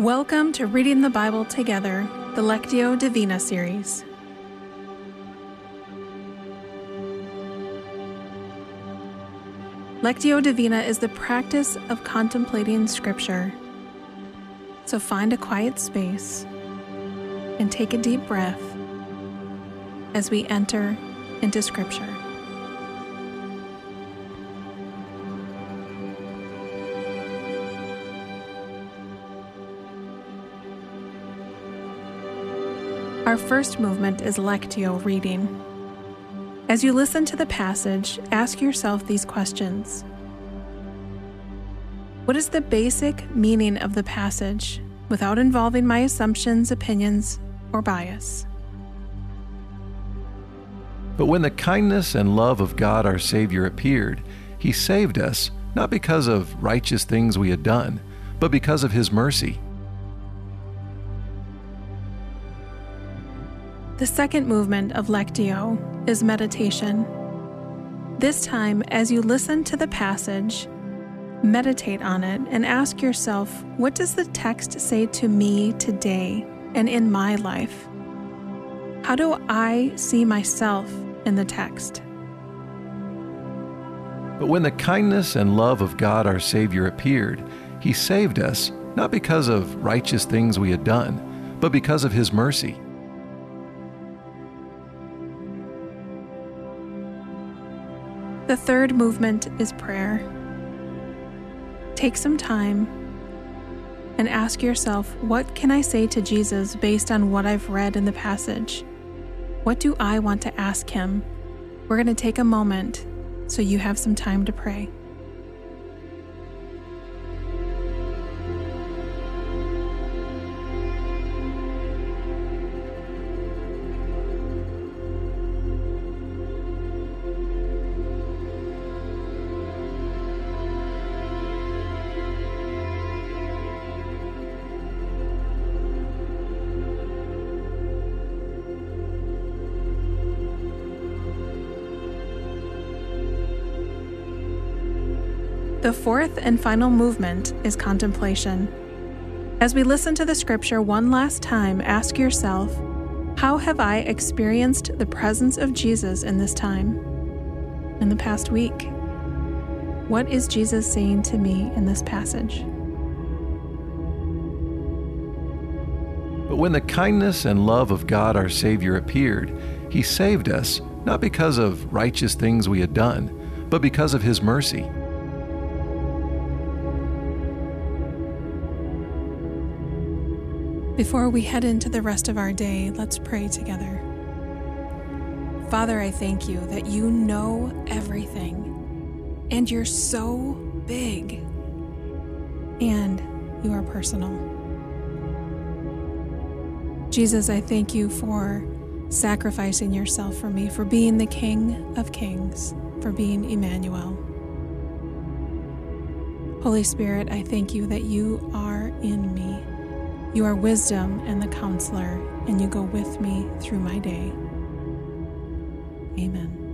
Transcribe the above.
Welcome to Reading the Bible Together, the Lectio Divina series. Lectio Divina is the practice of contemplating Scripture. So find a quiet space and take a deep breath as we enter into Scripture. Our first movement is Lectio reading. As you listen to the passage, ask yourself these questions What is the basic meaning of the passage without involving my assumptions, opinions, or bias? But when the kindness and love of God our Savior appeared, He saved us, not because of righteous things we had done, but because of His mercy. The second movement of Lectio is meditation. This time, as you listen to the passage, meditate on it and ask yourself what does the text say to me today and in my life? How do I see myself in the text? But when the kindness and love of God our Savior appeared, He saved us, not because of righteous things we had done, but because of His mercy. The third movement is prayer. Take some time and ask yourself what can I say to Jesus based on what I've read in the passage? What do I want to ask him? We're going to take a moment so you have some time to pray. The fourth and final movement is contemplation. As we listen to the scripture one last time, ask yourself How have I experienced the presence of Jesus in this time? In the past week? What is Jesus saying to me in this passage? But when the kindness and love of God our Savior appeared, He saved us, not because of righteous things we had done, but because of His mercy. Before we head into the rest of our day, let's pray together. Father, I thank you that you know everything and you're so big and you are personal. Jesus, I thank you for sacrificing yourself for me, for being the King of Kings, for being Emmanuel. Holy Spirit, I thank you that you are in me. You are wisdom and the counselor, and you go with me through my day. Amen.